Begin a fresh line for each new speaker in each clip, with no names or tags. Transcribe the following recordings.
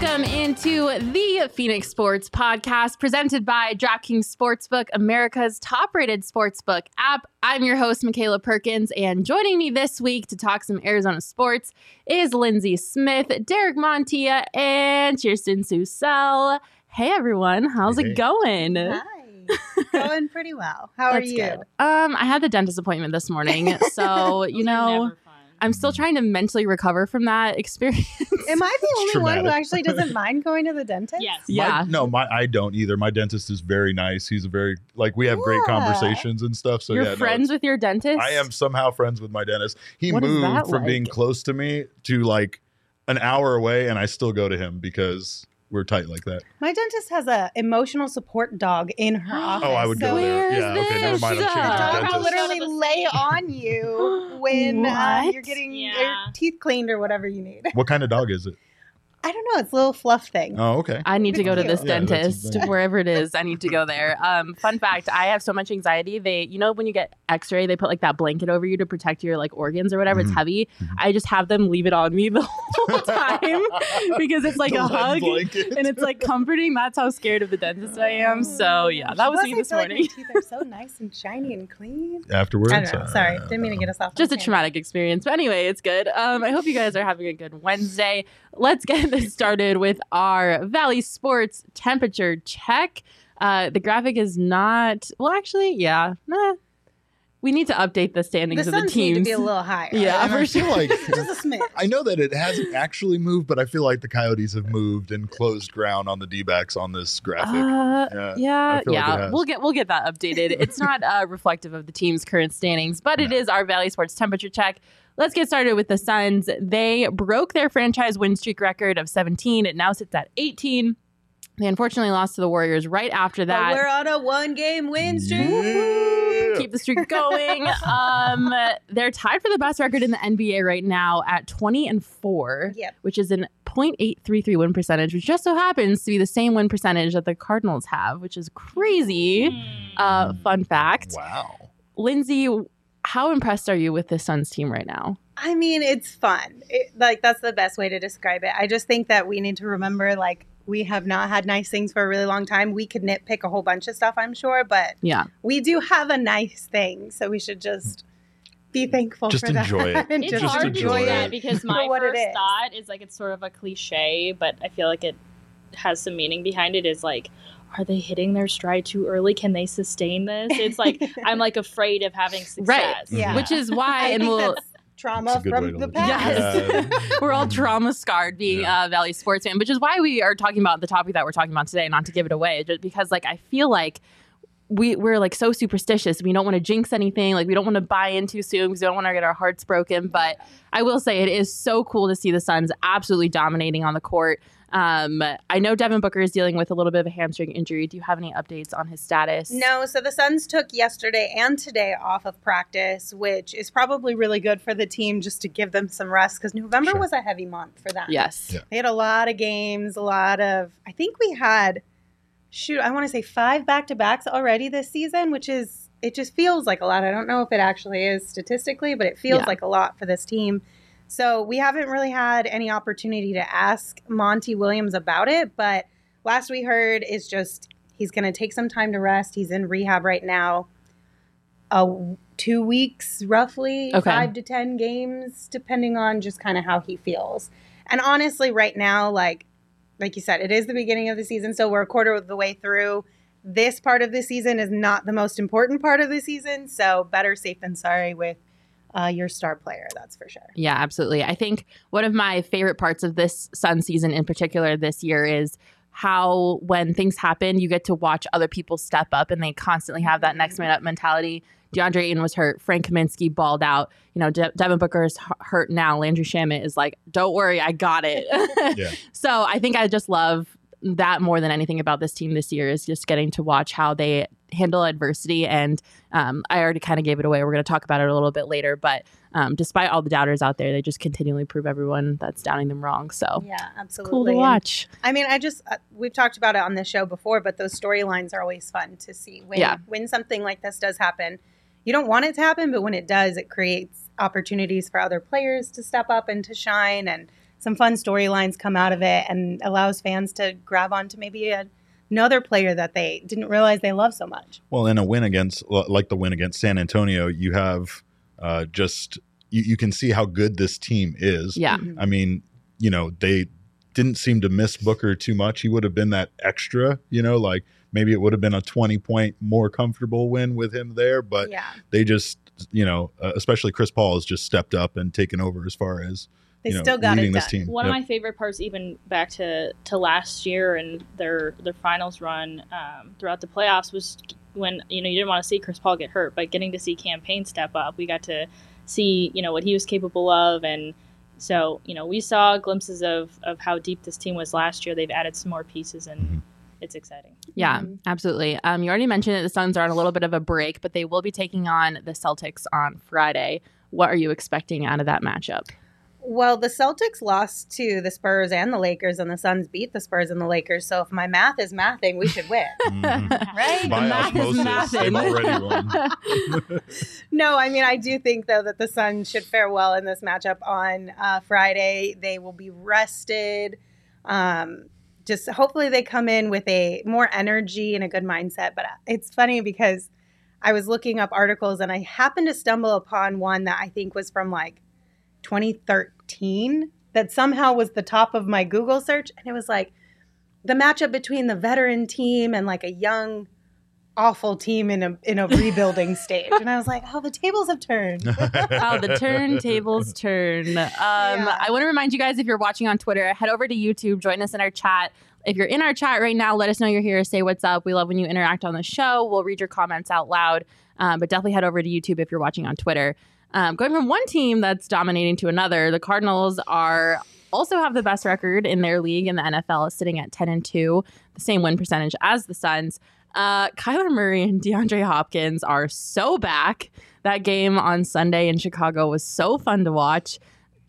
Welcome into the Phoenix Sports Podcast presented by DraftKings Sportsbook, America's top rated sportsbook app. I'm your host, Michaela Perkins, and joining me this week to talk some Arizona sports is Lindsay Smith, Derek Montilla, and Kirsten Susel. Hey everyone, how's
Hey,
it going?
Hi. Going pretty well. How are you?
good. Um, I had the dentist appointment this morning, so you know, I'm still trying to mentally recover from that experience.
Am I the only one who actually doesn't mind going to the dentist?
Yes.
yeah.
My, no, my I don't either. My dentist is very nice. He's a very like we have great conversations and stuff. So
You're
yeah,
friends
it's-
with your dentist?
I am somehow friends with my dentist. He
What is
moved
that
from being close to me to like an hour away, and I still go to him because we're tight like that.
My dentist has a emotional support dog in her office.
Oh, I would
so
go there.
Where's
Yeah, okay, never
this?
mind. I'm
The
changing
dog will literally lay on you when uh, you're getting your teeth cleaned or whatever you need.
What kind of dog is it?
I don't know. It's a little fluff thing.
Oh, okay.
I need to go to this
Yeah,
dentist, wherever it is. I need to go there. Um, fun fact: I have so much anxiety. They, you know, when you get X-ray, they put like that blanket over you to protect your like organs or whatever. It's
Mhm.
heavy.
Mhm.
I just have them leave it on me the whole time because it's like
The
a hug
blanket.
and it's like comforting. That's how scared of the dentist I am. So yeah, that was
Plus,
me this
feel like
morning.
my teeth are so nice and shiny and clean.
Afterwards.
I don't know.
uh,
Sorry, didn't mean to get us off.
just a
tangent.
traumatic experience. But anyway, it's good. Um, I hope you guys are having a good Wednesday. Let's get this started with our Valley Sports temperature check. Uh, the graphic is not well. Actually, yeah, nah. We need to update the standings
The
of the
Suns need
teams.
to be a little higher.
Yeah,
And
for
I feel like
Just a smidge.
I know that it hasn't actually moved, but I feel like the Coyotes have moved and closed ground on the D-backs on this graphic.
Uh,
Yeah,
yeah,
I feel like it
yeah.
has.
we'll get we'll get that updated. it's not uh, reflective of the team's current standings, but it is our Valley Sports temperature check. Let's get started with the Suns. They broke their franchise win streak record of 17. It now sits at 18. They unfortunately lost to the Warriors right after
But we're on a one-game win streak.
Yeah.
Keep the streak going. um, they're tied for the best record in the NBA right now at 20 and 4
Yep.
which is an 0.833 win percentage, which just so happens to be the same win percentage that the Cardinals have, which is crazy. Uh, fun fact.
Wow.
Lindsay, how impressed are you with the Suns team right now?
I mean, it's fun. It, like that's the best way to describe it. I just think that we need to remember, like, we have not had nice things for a really long time. We could nitpick a whole bunch of stuff, I'm sure, but
Yeah.
we do have a nice thing, so we should just be thankful
Just
for that.
enjoy it.
and
It's
Just
hard to
enjoy
do that because my first
is.
thought is like it's sort of a cliche, but I feel like it has some meaning behind it. Is like, are they hitting their stride too early? Can they sustain this? It's like I'm like afraid of having success.
Yeah.
Which is why, and we'll.
trauma
That's a good way
from the past.
it.
Yes. We're all trauma scarred being
Yeah.
a Valley sports fan, which is why we are talking about the topic that we're talking about today, not to give it away, just because like I feel like we we're like so superstitious. We don't want to jinx anything. Like we don't want to buy in too soon because we don't want to get our hearts broken. But I will say it is so cool to see the Suns absolutely dominating on the court. Um, I know Devin Booker is dealing with a little bit of a hamstring injury. Do you have any updates on his status?
No, so the Suns took yesterday and today off of practice, which is probably really good for the team just to give them some rest because November
Sure.
was a heavy month for them.
Yes.
Yeah.
They had a lot of games, a lot of, I think we had, shoot, I want to say five back to backs already this season, which is, it just feels like a lot. I don't know if it actually is statistically, but it feels
Yeah.
like a lot for this team. So we haven't really had any opportunity to ask Monty Williams about it, but last we heard is just he's going to take some time to rest. He's in rehab right now. A two weeks, roughly
Okay.
five to ten games, depending on just kind of how he feels. And honestly, right now, like like you said, it is the beginning of the season, so we're a quarter of the way through. This part of the season is not the most important part of the season, so better safe than sorry with uh, your star player. That's for sure.
Yeah, absolutely. I think one of my favorite parts of this Sun season in particular this year is how when things happen, you get to watch other people step up and they constantly have that next man up mentality. DeAndre Ayton was hurt. Frank Kaminsky balled out. You know, De- Devin Booker is hu- hurt now. Landry Shamet is like, don't worry, I got it.
Yeah.
So I think I just love that more than anything about this team this year is just getting to watch how they handle adversity. And um, I already kind of gave it away. We're going to talk about it a little bit later. But um, despite all the doubters out there, they just continually prove everyone that's doubting them wrong. So
Yeah, absolutely.
cool to
And-
watch.
I mean, I just uh, we've talked about it on this show before, but those storylines are always fun to see when
Yeah.
when something like this does happen. You don't want it to happen, but when it does, it creates opportunities for other players to step up and to shine, and some fun storylines come out of it, and allows fans to grab onto maybe a, another player that they didn't realize they love so much.
Well, in a win against, like the win against San Antonio, you have uh, just you, you can see how good this team is.
Yeah.
Mhm.
I mean, you know, they didn't seem to miss Booker too much. He would have been that extra, you know, like maybe it would have been a 20 point more comfortable win with him there, but
yeah,
they just, you know, uh, especially Chris Paul has just stepped up and taken over as far as,
they
you know,
still got it
leading
done.
this team.
One
Yep.
of my favorite parts, even back to, to last year and their their finals run um, throughout the playoffs, was when you know you didn't want to see Chris Paul get hurt, but getting to see Cam Payne step up, we got to see you know what he was capable of, and so you know we saw glimpses of of how deep this team was last year. They've added some more pieces, and
Mhm.
it's exciting.
Yeah,
Mhm.
absolutely. Um, you already mentioned that the Suns are on a little bit of a break, but they will be taking on the Celtics on Friday. What are you expecting out of that matchup?
Well, the Celtics lost to the Spurs and the Lakers, and the Suns beat the Spurs and the Lakers. So if my math is mathing, we should win.
Mhm.
Right?
By
Math is
osmosis, they've
mathing.
already won.
No, I mean, I do think, though, that the Suns should fare well in this matchup on uh, Friday. They will be rested. Um, just hopefully they come in with a more energy and a good mindset. But it's funny because I was looking up articles and I happened to stumble upon one that I think was from like 2013 that somehow was the top of my Google search. And it was like the matchup between the veteran team and like a young, awful team in a in a rebuilding stage. And I was like, oh, the tables have turned.
oh, the turntables turn. Um, I want to remind you guys if you're watching on Twitter, head over to YouTube, join us in our chat. If you're in our chat right now, let us know you're here. Say what's up. We love when you interact on the show. We'll read your comments out loud. Um, but definitely head over to YouTube if you're watching on Twitter. Um, going from one team that's dominating to another, the Cardinals are also have the best record in their league in the NFL, sitting at 10 and 2, the same win percentage as the Suns. Uh, Kyler Murray and DeAndre Hopkins are so back. That game on Sunday in Chicago was so fun to watch.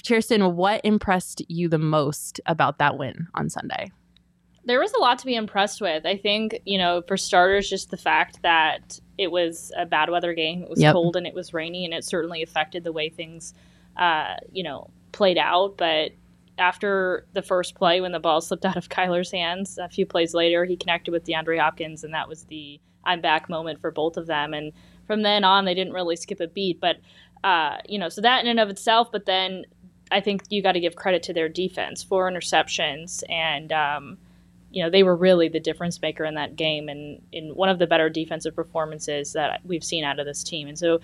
Kirsten, what impressed you the most about that win on Sunday?
there was a lot to be impressed with. I think, you know, for starters, just the fact that it was a bad weather game. It was
Yep.
cold and it was rainy, and it certainly affected the way things, uh, you know, played out. But after the first play, when the ball slipped out of Kyler's hands, a few plays later, he connected with DeAndre Hopkins, and that was the I'm back moment for both of them. And from then on, they didn't really skip a beat. But, uh, you know, so that in and of itself, but then I think you got to give credit to their defense. Four interceptions, and um, you know they were really the difference maker in that game, and in one of the better defensive performances that we've seen out of this team. And so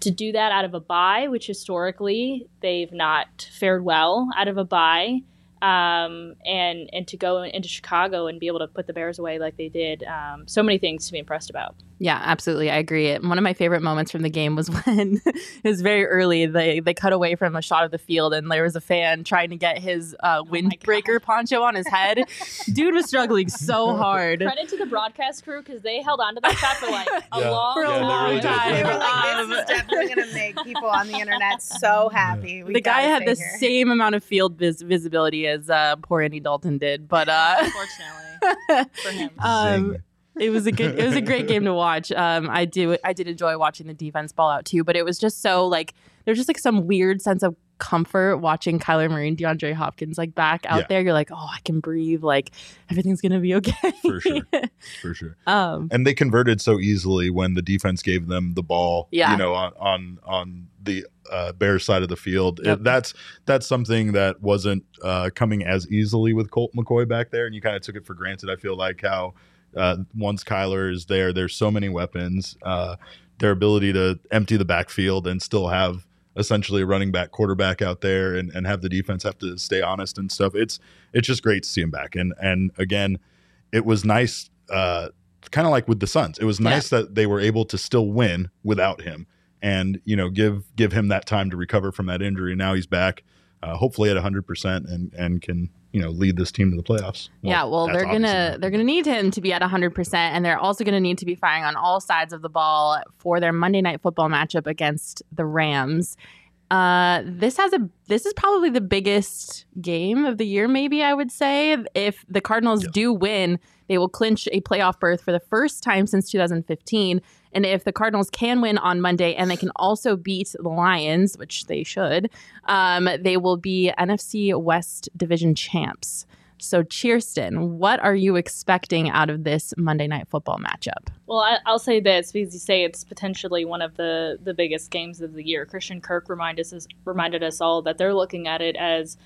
to do that out of a bye, which historically they've not fared well out of a bye, um, and and to go into Chicago and be able to put the Bears away like they did, um, so many things to be impressed about.
Yeah, absolutely. I agree. And One of my favorite moments from the game was when it was very early. They they cut away from a shot of the field, and there was a fan trying to get his uh, windbreaker poncho on his head. Dude was struggling so hard.
Credit to the broadcast crew because they held on to that shot for like a
Yeah.
long,
For a
Yeah,
long
really did.
time.
They were like, this is definitely going to make people on the internet so happy. We
the guy had the
here.
same amount of field vis- visibility as uh, poor Andy Dalton did, but uh,
Unfortunately for him.
um,
Zing.
It was a good it was a great game to watch. Um, I do I did enjoy watching the defense ball out too, but it was just so like there's just like some weird sense of comfort watching Kyler Murray and DeAndre Hopkins like back out
Yeah.
there. You're like, oh, I can breathe. Like everything's gonna be okay.
For sure. for sure.
um,
And they converted so easily when the defense gave them the ball.
Yeah.
You know, on on on the uh, Bears side of the field. It- that's that's something that wasn't uh, coming as easily with Colt McCoy back there, and you kind of took it for granted. I feel like how uh, once Kyler is there, there's so many weapons. Uh, their ability to empty the backfield and still have essentially a running back quarterback out there and, and have the defense have to stay honest and stuff. It's it's just great to see him back. And and again, it was nice uh kind of like with the Suns. It was
Yeah.
nice that they were able to still win without him and you know give give him that time to recover from that injury. And now he's back uh, hopefully at 100% and and can you know lead this team to the playoffs.
yeah, well, they're gonna they're gonna need him to be at 100, percent and they're also gonna need to be firing on all sides of the ball for their Monday Night Football matchup against the Rams. Uh, this has a this is probably the biggest game of the year. Maybe I would say if the Cardinals
Yeah.
do win, they will clinch a playoff berth for the first time since 2015. And if the Cardinals can win on Monday and they can also beat the Lions, which they should, um, they will be NFC West Division champs. So, Kirsten, what are you expecting out of this Monday Night Football matchup?
Well, I, I'll say this because you say it's potentially one of the the biggest games of the year. Christian Kirk reminded us reminded us all that they're looking at it as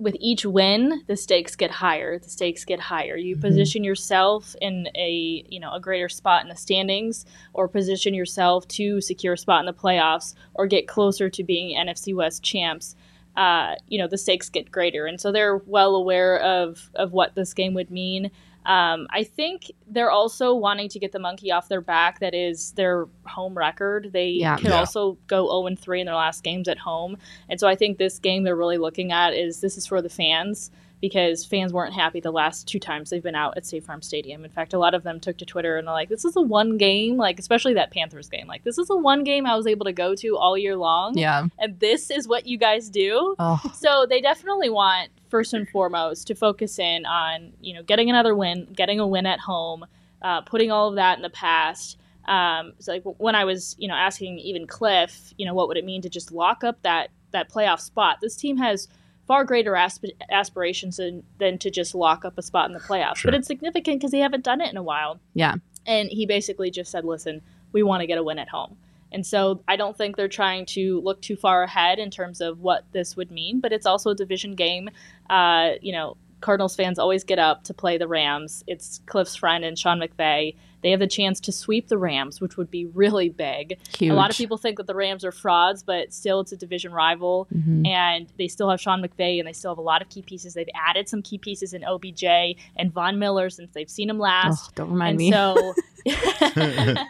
with each win, the stakes get higher. The stakes get higher. You position yourself in a you know a greater spot in the standings, or position yourself to secure a spot in the playoffs, or get closer to being NFC West champs. Uh, you know the stakes get greater, and so they're well aware of of what this game would mean. Um, I think they're also wanting to get the monkey off their back. That is their home record. They
Yeah.
could
Yeah.
also go 0 and 3 in their last games at home. And so I think this game they're really looking at is this is for the fans because fans weren't happy the last two times they've been out at State Farm Stadium. In fact, a lot of them took to Twitter and they're like, this is a one game, like, especially that Panthers game. Like, this is a one game I was able to go to all year long.
Yeah.
And this is what you guys do.
Oh,
So they definitely want first and foremost to focus in on you know getting another win, getting a win at home, uh, putting all of that in the past. Um, so like when I was you know asking even Cliff, you know what would it mean to just lock up that that playoff spot? This team has far greater asp- aspirations than, than to just lock up a spot in the playoffs.
Sure.
But it's significant because they haven't done it in a while.
Yeah.
And he basically just said, "Listen, we want to get a win at home." And so I don't think they're trying to look too far ahead in terms of what this would mean, but it's also a division game. Uh, you know, Cardinals fans always get up to play the Rams. It's Cliff's friend and Sean McVay. They have the chance to sweep the Rams, which would be really big.
huge.
A lot of people think that the Rams are frauds, but still it's a division rival.
Mhm.
And they still have Sean McVay and they still have a lot of key pieces. They've added some key pieces in OBJ and Von Miller since they've seen him last.
Oh, don't remind
and
me.
so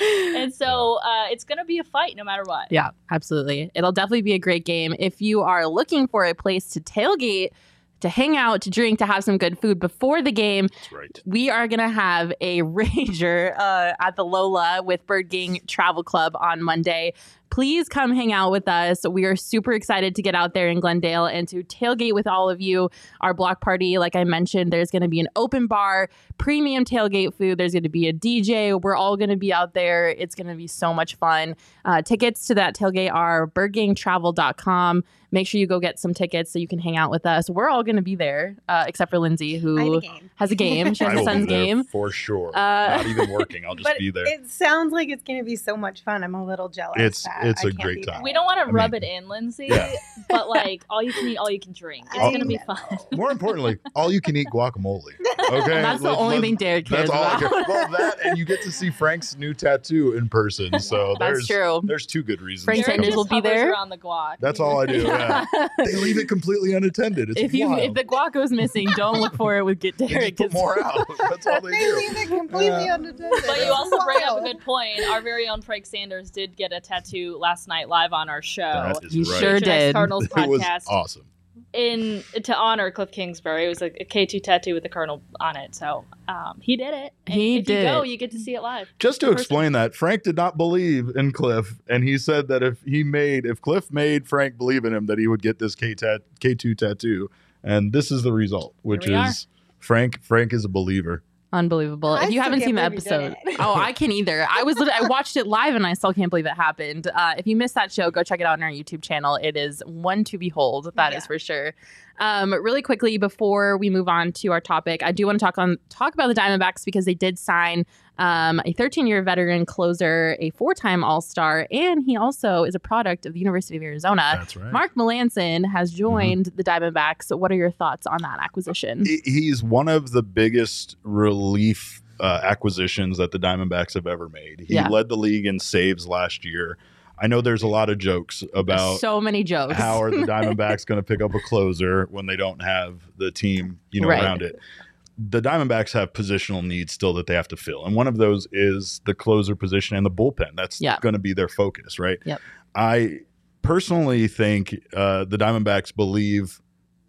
and so uh, it's going to be a fight no matter what.
Yeah, absolutely. It'll definitely be a great game. If you are looking for a place to tailgate, to hang out, to drink, to have some good food before the game,
That's right.
we are going to have a rager uh, at the Lola with Bird Gang Travel Club on Monday. Please come hang out with us. We are super excited to get out there in Glendale and to tailgate with all of you. Our block party, like I mentioned, there's going to be an open bar, premium tailgate food. There's going to be a DJ. We're all going to be out there. It's going to be so much fun. Uh, tickets to that tailgate are birdgangtravel.com. Make sure you go get some tickets so you can hang out with us. We're all going to be there, uh, except for Lindsay, who
a
has a game. She has
I
a
will
Suns
be there
game.
for sure.
Uh,
Not even working. I'll just
but
be there.
it sounds like it's going to be so much fun. I'm a little jealous.
It's-
that
it's
I
a great time.
We don't want to
I
rub
mean-
it in, Lindsay,
Yeah.
but like all you can eat, all you can drink. It's
I
going to be fun.
More importantly, all you can eat guacamole. Okay,
That's the
Let's-
only
let's-
thing Derek cares
That's all I
about.
care. Well, that and you get to see Frank's new tattoo in person. So
That's
there's
true.
there's two good reasons.
Frank
to
Derek
Tenders
come.
will be there.
around the guac.
That's all I do. Yeah. they leave it completely unattended. It's
if you
wild.
if the guac goes missing, don't look for it with Get
They just
Derek.
put
'cause-
more out. That's all they
They
do.
leave it completely
Yeah.
unattended.
But you also bring up a good point. Our very own Frank Sanders did get a tattoo last night live on our show.
That is
You
right.
sure
Tonight's
did.
Cardinals
It was
podcast
awesome.
in to honor Cliff Kingsbury. It was a, a K2 tattoo with the Colonel on it. So um, he did it. And
He
if
did
you go, you get to see it live.
Just to explain that, Frank did not believe in Cliff, and he said that if he made, if Cliff made Frank believe in him, that he would get this K K two tattoo, and this is the result, which
Here we are.
is Frank. Frank is a believer.
Unbelievable.
I
if you haven't seen the
believe you did
episode, oh, I can't either. I was I watched it live and I still can't believe it happened. Uh, if you missed that show, go check it out on our YouTube channel. It is one to behold. That is
Yeah.
for sure. Um, really quickly before we move on to our topic, I do want to talk on talk about the Diamondbacks because they did sign um, a 13 year veteran closer, a four time All Star, and he also is a product of the University of Arizona.
That's right.
Mark Melancon has joined the Diamondbacks. What are your thoughts on that acquisition?
He's one of the biggest relief uh, acquisitions that the Diamondbacks have ever made. He
Yeah.
led the league in saves last year. I know there's a lot of jokes about
so many jokes.
how are the Diamondbacks going to pick up a closer when they don't have the team, you know,
Right.
around it. The Diamondbacks have positional needs still that they have to fill, and one of those is the closer position and the bullpen. That's
Yeah.
going to be their focus, right?
Yep.
I personally think uh, the Diamondbacks believe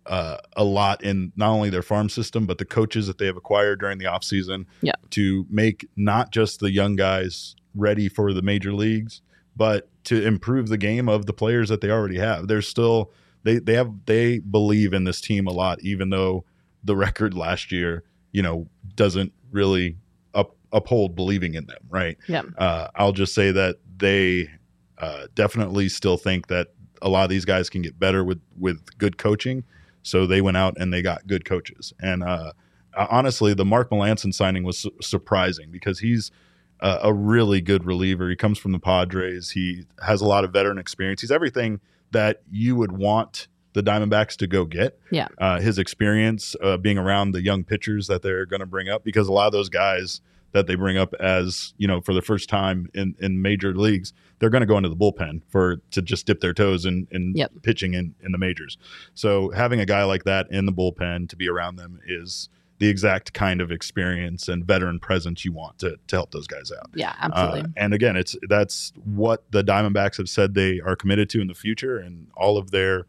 uh, a lot in not only their farm system but the coaches that they have acquired during the offseason
Yeah.
to make not just the young guys ready for the major leagues but to improve the game of the players that they already have they're still they they have they believe in this team a lot even though the record last year you know doesn't really up, uphold believing in them right
Yeah.
uh, I'll just say that they uh, definitely still think that a lot of these guys can get better with with good coaching. So they went out and they got good coaches. And uh, uh, honestly, the Mark Melancon signing was su- surprising because he's uh, a really good reliever. He comes from the Padres. He has a lot of veteran experience. He's everything that you would want the Diamondbacks to go get.
Yeah.
Uh, his experience uh, being around the young pitchers that they're going to bring up because a lot of those guys that they bring up as you know for the first time in, in major leagues they're going to go into the bullpen for to just dip their toes in, in
Yep.
pitching in, in the majors so having a guy like that in the bullpen to be around them is the exact kind of experience and veteran presence you want to, to help those guys out
Yeah, absolutely.
uh, and again, it's that's what the Diamondbacks have said they are committed to in the future, and all of their,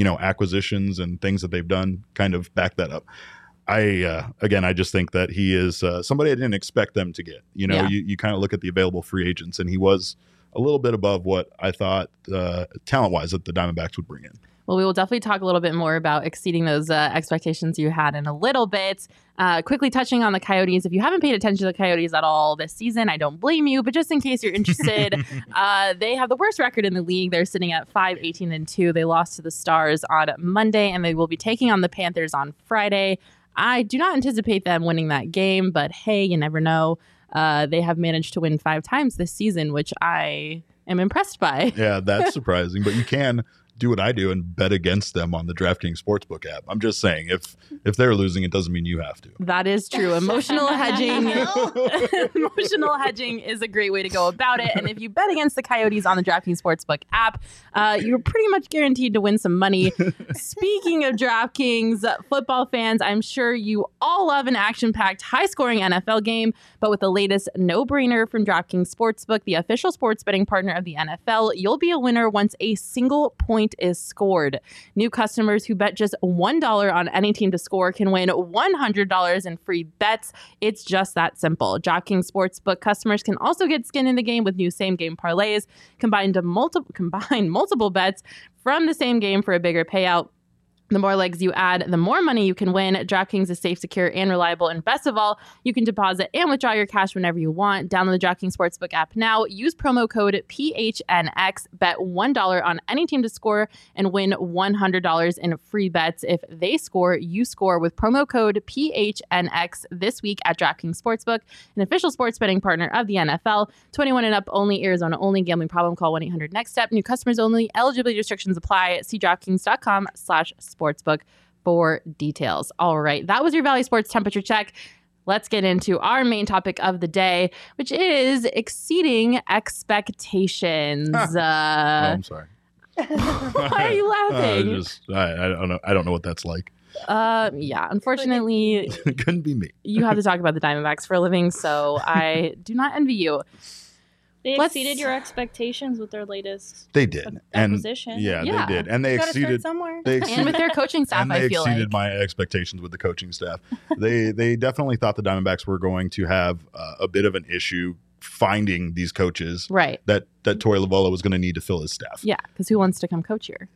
you know, acquisitions and things that they've done kind of back that up. I uh, again, I just think that he is uh, somebody I didn't expect them to get. You know,
Yeah.
you, you kind of look at the available free agents, and he was a little bit above what I thought uh, talent wise that the Diamondbacks would bring in.
Well, we will definitely talk a little bit more about exceeding those uh, expectations you had in a little bit. Uh, quickly touching on the Coyotes. If you haven't paid attention to the Coyotes at all this season, I don't blame you. But just in case you're interested, uh, they have the worst record in the league. They're sitting at 5 18 and 2. They lost to the Stars on Monday, and they will be taking on the Panthers on Friday. I do not anticipate them winning that game, but hey, you never know. Uh, they have managed to win five times this season, which I am impressed by.
Yeah, that's surprising, but you can do what I do and bet against them on the DraftKings Sportsbook app. I'm just saying, if if they're losing, it doesn't mean you have to.
That is true. Emotional hedging. emotional hedging is a great way to go about it. And if you bet against the Coyotes on the DraftKings Sportsbook app, uh, you're pretty much guaranteed to win some money. Speaking of DraftKings, football fans, I'm sure you all love an action-packed, high-scoring NFL game. But with the latest no-brainer from DraftKings Sportsbook, the official sports betting partner of the NFL, you'll be a winner once a single point is scored. New customers who bet just $1 on any team to score can win $100 in free bets. It's just that simple. DraftKings Sportsbook customers can also get skin in the game with new same game parlays combined to multiple combine multiple bets from the same game for a bigger payout. The more legs you add, the more money you can win. DraftKings is safe, secure, and reliable. And best of all, you can deposit and withdraw your cash whenever you want. Download the DraftKings Sportsbook app now. Use promo code PHNX. Bet $1 on any team to score and win $100 in free bets. If they score, you score with promo code PHNX this week at DraftKings Sportsbook, an official sports betting partner of the NFL. 21 and up only, Arizona only. Gambling problem, call 1-800-NEXT-STEP. New customers only. Eligibility restrictions apply. See DraftKings.com slash for details. All right, that was your Valley Sports temperature check. Let's get into our main topic of the day, which is exceeding expectations.
oh,
uh,
I'm sorry.
why are you
Uh,
laughing?
just I, I don't know. I don't know what that's like.
Uh, yeah, unfortunately,
it couldn't be me.
you have to talk about the Diamondbacks for a living, so I do not envy you.
They
Let's-
exceeded your expectations with their latest
They did, and
acquisition.
yeah,
Yeah.
they did, and they exceeded.
somewhere.
They
And with their coaching staff,
and they
I feel
exceeded
like.
my expectations with the coaching staff. they they definitely thought the Diamondbacks were going to have uh, a bit of an issue finding these coaches
Right.
that that Torey Lovullo was going to need to fill his staff.
Yeah, because who wants to come coach here?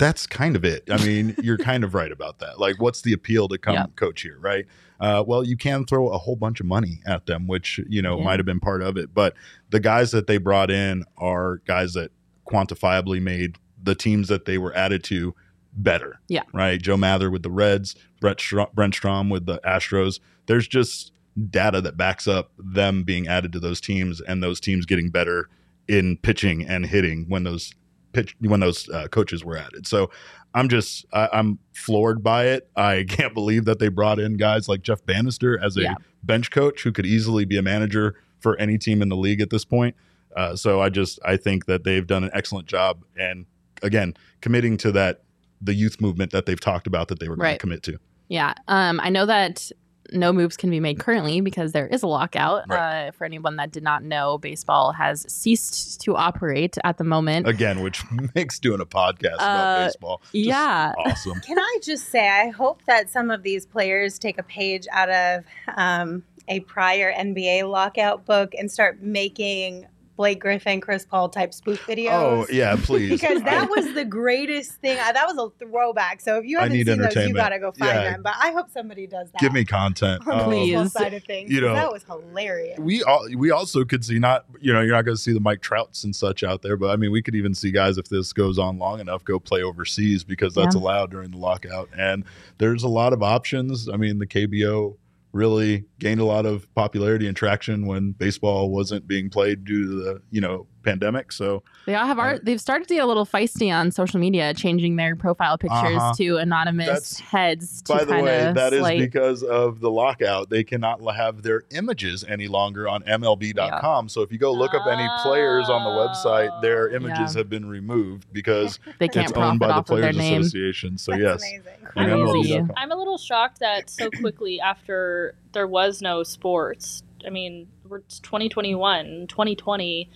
That's kind of it. I mean, you're kind of right about that. Like, what's the appeal to come
Yep.
coach here, right? Uh, well, you can throw a whole bunch of money at them, which you know
Yeah.
might have been part of it. But the guys that they brought in are guys that quantifiably made the teams that they were added to better.
Yeah.
Right. Joe Mather with the Reds, Brett Str- Brent Strom with the Astros. There's just data that backs up them being added to those teams and those teams getting better in pitching and hitting when those pitch when those uh, coaches were added. So I'm just I, I'm floored by it. I can't believe that they brought in guys like Jeff Banister as a
Yeah.
bench coach who could easily be a manager for any team in the league at this point. Uh, so I just I think that they've done an excellent job and again committing to that the youth movement that they've talked about that they were going
Right.
to commit to.
Yeah. Um, I know that no moves can be made currently because there is a lockout.
Right.
Uh, for anyone that did not know, baseball has ceased to operate at the moment.
Again, which makes doing a podcast
Uh,
about baseball just
yeah.
awesome.
Can I just say, I hope that some of these players take a page out of um, a prior NBA lockout book and start making Blake Griffin, Chris Paul type spoof videos.
Oh yeah, please.
Because that
I-
was the greatest thing. I- That was a throwback. So if you haven't
need
seen those, you gotta go find
Yeah.
them. But I hope somebody does that.
give me content.
on the
Please.
side of things.
you know,
that was hilarious.
we all we also could see not you know you're not going to see the Mike Trouts and such out there, but I mean we could even see guys if this goes on long enough go play overseas because that's
Yeah.
allowed during the lockout. And there's a lot of options. I mean the KBO really gained a lot of popularity and traction when baseball wasn't being played due to the you know pandemic. So
They all have
Uh,
art. They've started to get a little feisty on social media, changing their profile pictures
Uh-huh.
to anonymous
That's-
heads. To
by the way,
of
that is
slight-
because of the lockout. They cannot have their images any longer on MLB.com. So if you go look up any players on the website, their images
Yeah.
have been removed because
they can't
it's owned by the
off of their
Players. Association. So
That's
yes,
amazing.
Crazy.
I'm a little shocked that so quickly after there was no sports. I mean, we're it's 2021, 2020.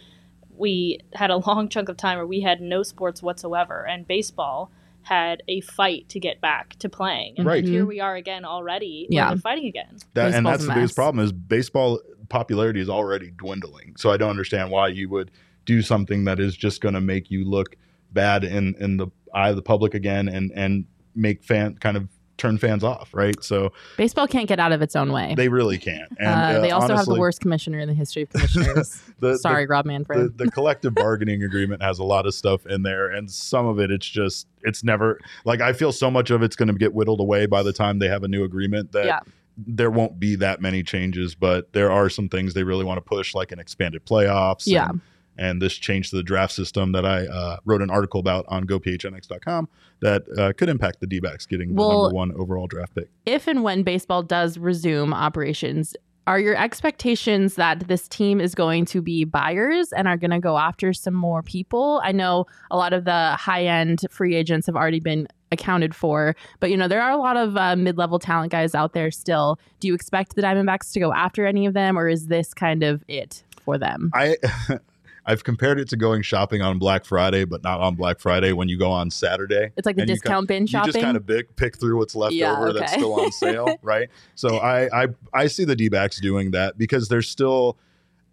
We had a long chunk of time where we had no sports whatsoever, and baseball had a fight to get back to playing. And
Right.
here mm-hmm. we are again already.
Yeah.
Yeah, fighting again.
That, and that's
a
the biggest problem is baseball popularity is already dwindling. So I don't understand why you would do something that is just going to make you look bad in in the eye of the public again and and make fan kind of turn fans off, right? So
Baseball can't get out of its own way.
they really can't. And
uh,
uh,
they also have the worst commissioner in the history of commissioners.
the-
Sorry, Rob
the,
Manfred.
the collective bargaining agreement has a lot of stuff in there and some of it it's just it's never like i feel so much of it's going to get whittled away by the time they have a new agreement that
Yeah.
there won't be that many changes but there are some things they really want to push like an expanded playoffs
Yeah.
and, and this change to the draft system that i uh, wrote an article about on gophnx.com that uh, could impact the d-backs getting
Well-
the number one overall draft pick
if and when baseball does resume operations, are your expectations that this team is going to be buyers and are going to go after some more people? I know a lot of the high end free agents have already been accounted for, but you know there are a lot of uh, mid level talent guys out there still. Do you expect the Diamondbacks to go after any of them, or is this kind of it for them?
I I've compared it to going shopping on Black Friday, but not on Black Friday when you go on Saturday.
It's like the discount bin
You just kind of pick, pick through what's left
Yeah,
over that's still on sale, right? So I, I I see the D-backs doing that because they're still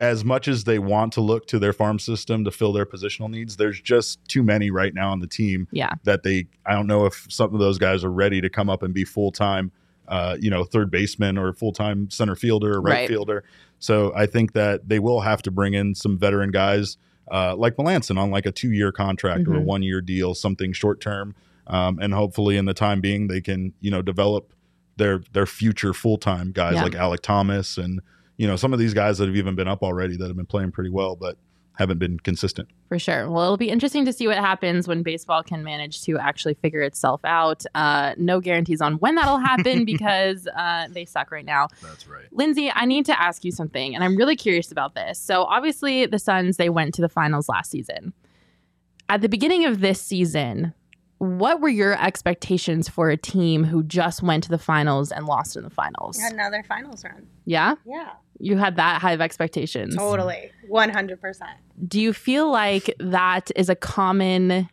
as much as they want to look to their farm system to fill their positional needs, there's just too many right now on the team
yeah,
that they I don't know if some of those guys are ready to come up and be full time, uh, you know, third baseman or full time center fielder or right,
Right.
fielder. So I think that they will have to bring in some veteran guys uh, like Melancon on like a two year contract or a
Mhm.
one year deal, something short term, um, and hopefully in the time being they can you know develop their their future full time guys
Yeah.
like Alek Thomas and you know some of these guys that have even been up already that have been playing pretty well but haven't been consistent.
For sure. Well, it'll be interesting to see what happens when baseball can manage to actually figure itself out. Uh, no guarantees on when that'll happen because uh, they suck right now.
That's right.
Lindsay, I need to ask you something, and I'm really curious about this. So, obviously, the Suns they went to the finals last season. At the beginning of this season, what were your expectations for a team who just went to the finals and lost in the finals?
Another finals run.
Yeah,
Yeah,
you had that high of expectations.
totally. 100%.
Do you feel like that is a common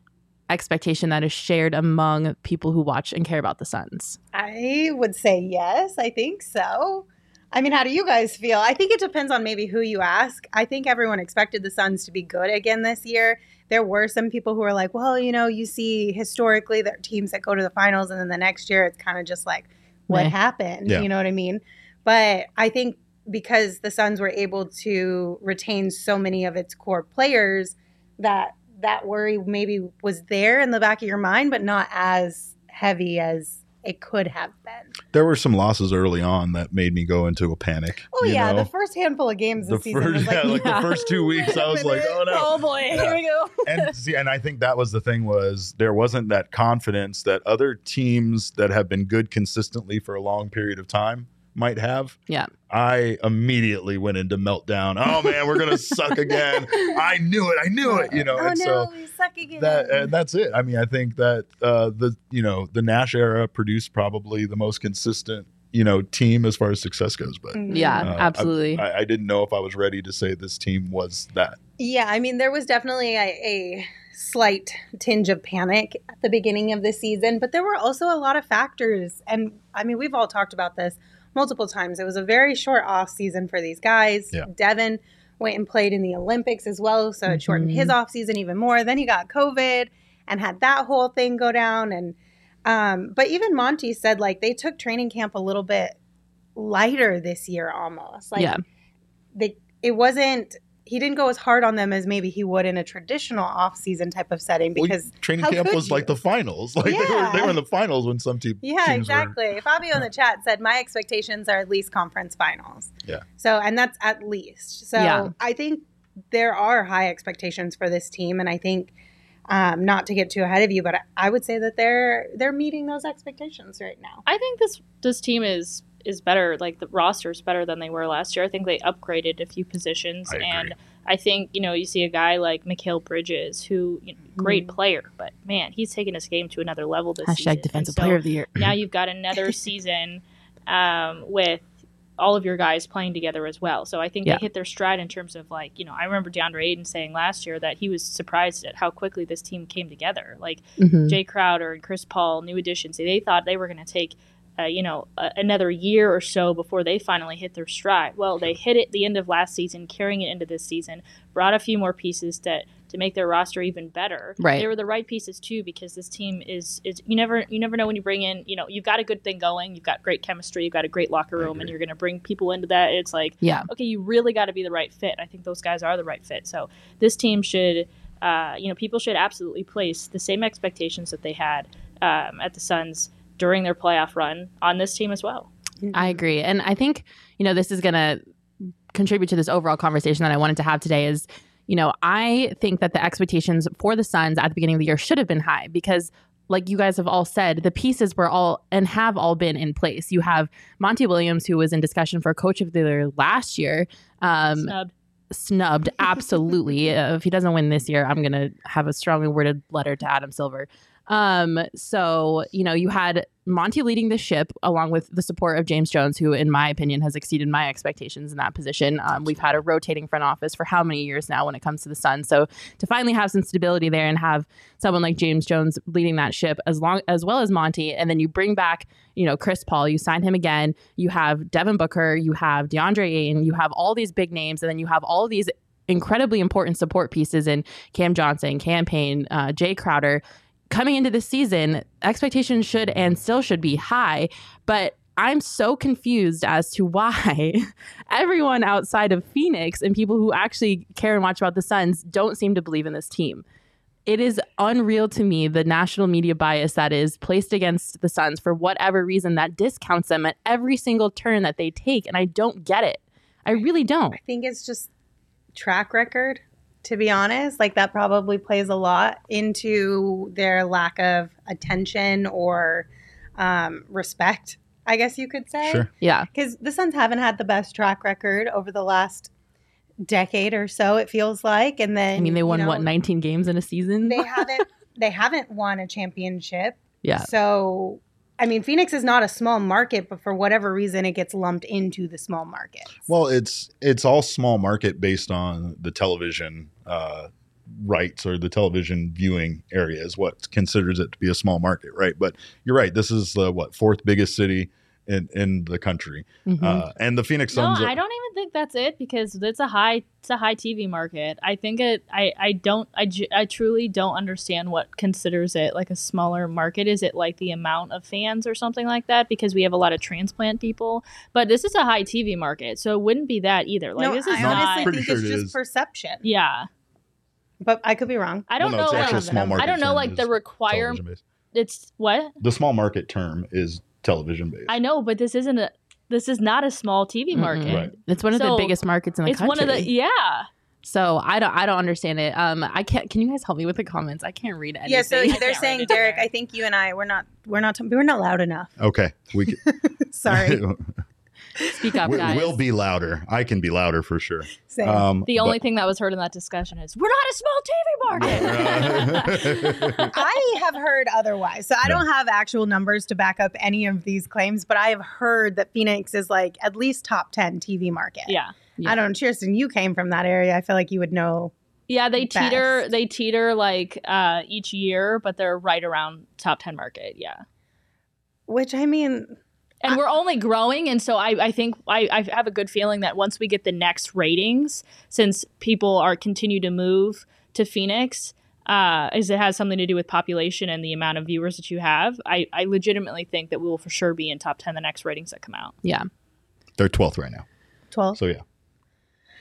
expectation that is shared among people who watch and care about the Suns?
I would say yes. I think so. I mean, how do you guys feel? I think it depends on maybe who you ask. I think everyone expected the Suns to be good again this year, there were some people who were like, well, you know, you see historically there are teams that go to the finals and then the next year it's kind of just like, what
Meh.
happened?
Yeah.
You know what I mean? But I think because the Suns were able to retain so many of its core players, that that worry maybe was there in the back of your mind, but not as heavy as it could have been.
There were some losses early on that made me go into a panic.
Oh yeah,
know?
the first handful of games
the
this season
first,
was like,
yeah, like
yeah.
the first two weeks, I was like, oh no.
Oh boy, here we go.
and see, and I think that was the thing was there wasn't that confidence that other teams that have been good consistently for a long period of time might have.
Yeah.
I immediately went into meltdown. Oh man, we're gonna suck again. I knew it. I knew it. You know,
oh
and
no,
so
we suck again.
that and that's it. I mean, I think that uh, the you know the Nash era produced probably the most consistent you know team as far as success goes. But
Mhm.
Yeah,
uh,
absolutely.
I, I didn't know if I was ready to say this team was that.
Yeah, I mean, there was definitely a, a slight tinge of panic at the beginning of the season, but there were also a lot of factors. And I mean, we've all talked about this multiple times. It was a very short off season for these guys.
Yeah.
Devin went and played in the Olympics as well, so it shortened
Mhm.
his off season even more. Then he got COVID and had that whole thing go down. And um, but even Monty said like they took training camp a little bit lighter this year almost. Like
yeah,
they it wasn't he didn't go as hard on them as maybe he would in a traditional off-season type of setting
Well,
because
training
how
camp
could
was like the finals. Like they, were,
Yeah.
they were in the finals when some te-
yeah
teams were.
exactly fabio in the chat said my expectations are at least conference finals
Yeah.
so and that's at least so
Yeah.
i think there are high expectations for this team and i think um, not to get too ahead of you but I, I would say that they're they're meeting those expectations right now
I think this this team is is better. Like the roster is better than they were last year. I think they upgraded a few positions,
I
and I think you know you see a guy like Mikal Bridges, who you know, great player, but man, he's taken his game to another level this season.
hashtag
And
defensive
so
player of the year.
now you've got another season um, with all of your guys playing together as well. So I think
Yeah.
they hit their stride in terms of like, you know, I remember DeAndre Ayton saying last year that he was surprised at how quickly this team came together. Like
Mhm.
Jae Crowder and Chris Paul, new additions, they thought they were going to take, uh, you know, a- another year or so before they finally hit their stride. Well, they hit it the end of last season, carrying it into this season, brought a few more pieces that to make their roster even better.
Right.
They were the right pieces too because this team is is you never you never know when you bring in, you know, you've got a good thing going, you've got great chemistry, you've got a great locker room and you're going to bring people into that. It's like
Yeah.
okay, you really got to be the right fit. I think those guys are the right fit. So this team should, uh, you know, people should absolutely place the same expectations that they had um, at the Suns during their playoff run on this team as well.
I agree. And I think, you know, this is going to contribute to this overall conversation that I wanted to have today is, you know, I think that the expectations for the Suns at the beginning of the year should have been high because like you guys have all said, the pieces were all and have all been in place. You have Monty Williams, who was in discussion for coach of the year last year, um,
Snubbed.
snubbed absolutely. Uh, if he doesn't win this year, I'm gonna have a strongly worded letter to Adam Silver. Um, so you know, you had Monty leading the ship along with the support of James Jones, who, in my opinion, has exceeded my expectations in that position. Um, we've had a rotating front office for how many years now when it comes to the Suns. So to finally have some stability there and have someone like James Jones leading that ship as long as well as Monty, and then you bring back, you know, Chris Paul, you sign him again. You have Devin Booker, you have DeAndre Ayton, you have all these big names, and then you have all these incredibly important support pieces in Cam Johnson, Cam Payne, uh, Jae Crowder. Coming into this season, expectations should and still should be high, but I'm so confused as to why everyone outside of Phoenix and people who actually care and watch about the Suns don't seem to believe in this team. It is unreal to me the national media bias that is placed against the Suns for whatever reason that discounts them at every single turn that they take. And I don't get it. I really don't.
I think it's just track record, to be honest. Like that probably plays a lot into their lack of attention or um, respect, I guess you could say.
Sure.
Yeah.
Because the Suns haven't had the best track record over the last decade or so, it feels like. And then
I mean, they
you
won
know,
what, 19 games in a season?
They haven't they haven't won a championship.
yeah.
So I mean, Phoenix is not a small market, but for whatever reason, it gets lumped into the small market.
Well, it's it's all small market based on the television uh, rights or the television viewing area is what considers it to be a small market, right? But you're right. This is the what fourth biggest city in in the country.
Mhm.
Uh, and the Phoenix Suns.
No,
Suns.
I don't even think that's it because it's a high it's a high TV market. I think it I I don't I, I truly don't understand what considers it like a smaller market. Is it like the amount of fans or something like that because we have a lot of transplant people? But this is a high TV market, so it wouldn't be that either. Like
no,
this is
I
not-
honestly think
sure
it's
it
just
is.
perception,
yeah.
but I could be wrong.
I don't
Well, no,
know like,
small market
I don't know like the
is
requirement it's what?
The small market term is television based.
I know, but this isn't a this is not a small TV market.
Right.
It's one of the biggest markets in the
It's
country.
one of the yeah.
So I don't I don't understand it. Um, I can't. Can you guys help me with the comments? I can't read anything.
Yeah, so they're saying, Derek. I think you and I we're not we're not we're not loud enough.
Okay, we
Sorry,
speak up,
we,
guys.
will be louder. I can be louder for sure. Um,
The only thing that was heard in that discussion is we're not a small TV market.
but-
I have heard otherwise. So I
Yeah.
don't have actual numbers to back up any of these claims, but I have heard that Phoenix is like at least top 10 TV market.
yeah.
Yeah.
I don't know, Kirsten, you came from that area. I feel like you would know.
Yeah, they teeter they teeter like uh each year, but they're right around top 10 market. Yeah.
Which I mean,
And we're only growing and so I I think I I have a good feeling that once we get the next ratings since people are continue to move to Phoenix uh, is it has something to do with population and the amount of viewers that you have. I, I legitimately think that we will for sure be in top 10 the next ratings that come out.
Yeah.
They're 12th right now.
12.
So yeah.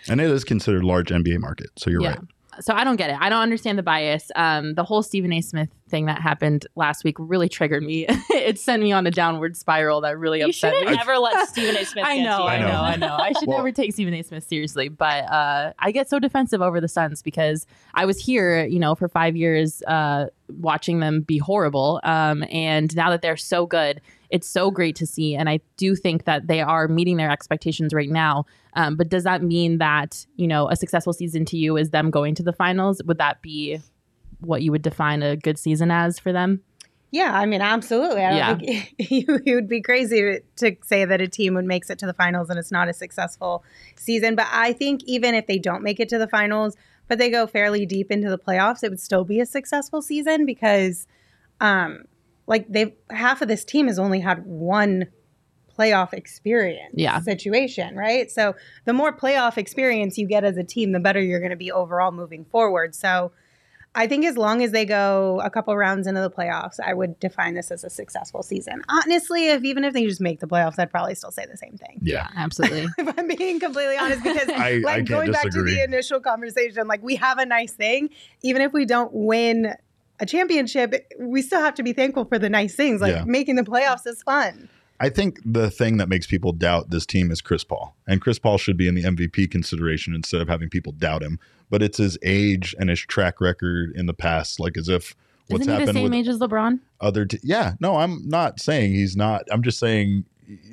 And it is considered large NBA market. So you're
Yeah.
right.
So I don't get it. I don't understand the bias. Um, the whole Stephen A. Smith thing that happened last week really triggered me. it sent me on a downward spiral that really
You
upset
shouldn't
me.
ever let Stephen A. Smith
I know,
to you.
I
know.
know, I know. I should
Well-
never take Stephen A. Smith seriously, but uh, I get so defensive over the Suns because I was here, you know, for five years uh, watching them be horrible, um, and now that they're so good, it's so great to see. And I do think that they are meeting their expectations right now. Um, but does that mean that you know a successful season to you is them going to the finals? Would that be what you would define a good season as for them?
Yeah, I mean, absolutely. I don't
Yeah.
think you, you would be crazy to, to say that a team would makes it to the finals and it's not a successful season. But I think even if they don't make it to the finals, but they go fairly deep into the playoffs, it would still be a successful season because, um, like they've half of this team has only had one playoff experience
Yeah.
situation, right? So the more playoff experience you get as a team, the better you're going to be overall moving forward. So I think as long as they go a couple rounds into the playoffs, I would define this as a successful season. Honestly, if even if they just make the playoffs, I'd probably still say the same thing.
Yeah.
absolutely.
If I'm being completely honest, because
I- I
like
can't
going back to the initial conversation, like we have a nice thing, even if we don't win a championship, we still have to be thankful for the nice things. Like
Yeah.
making the playoffs is fun.
I think the thing that makes people doubt this team is Chris Paul. And Chris Paul should be in the MVP consideration instead of having people doubt him. But it's his age and his track record in the past, like as if what's
Isn't he the
happened
same
with
age as LeBron?
other t- yeah no i'm not saying he's not i'm just saying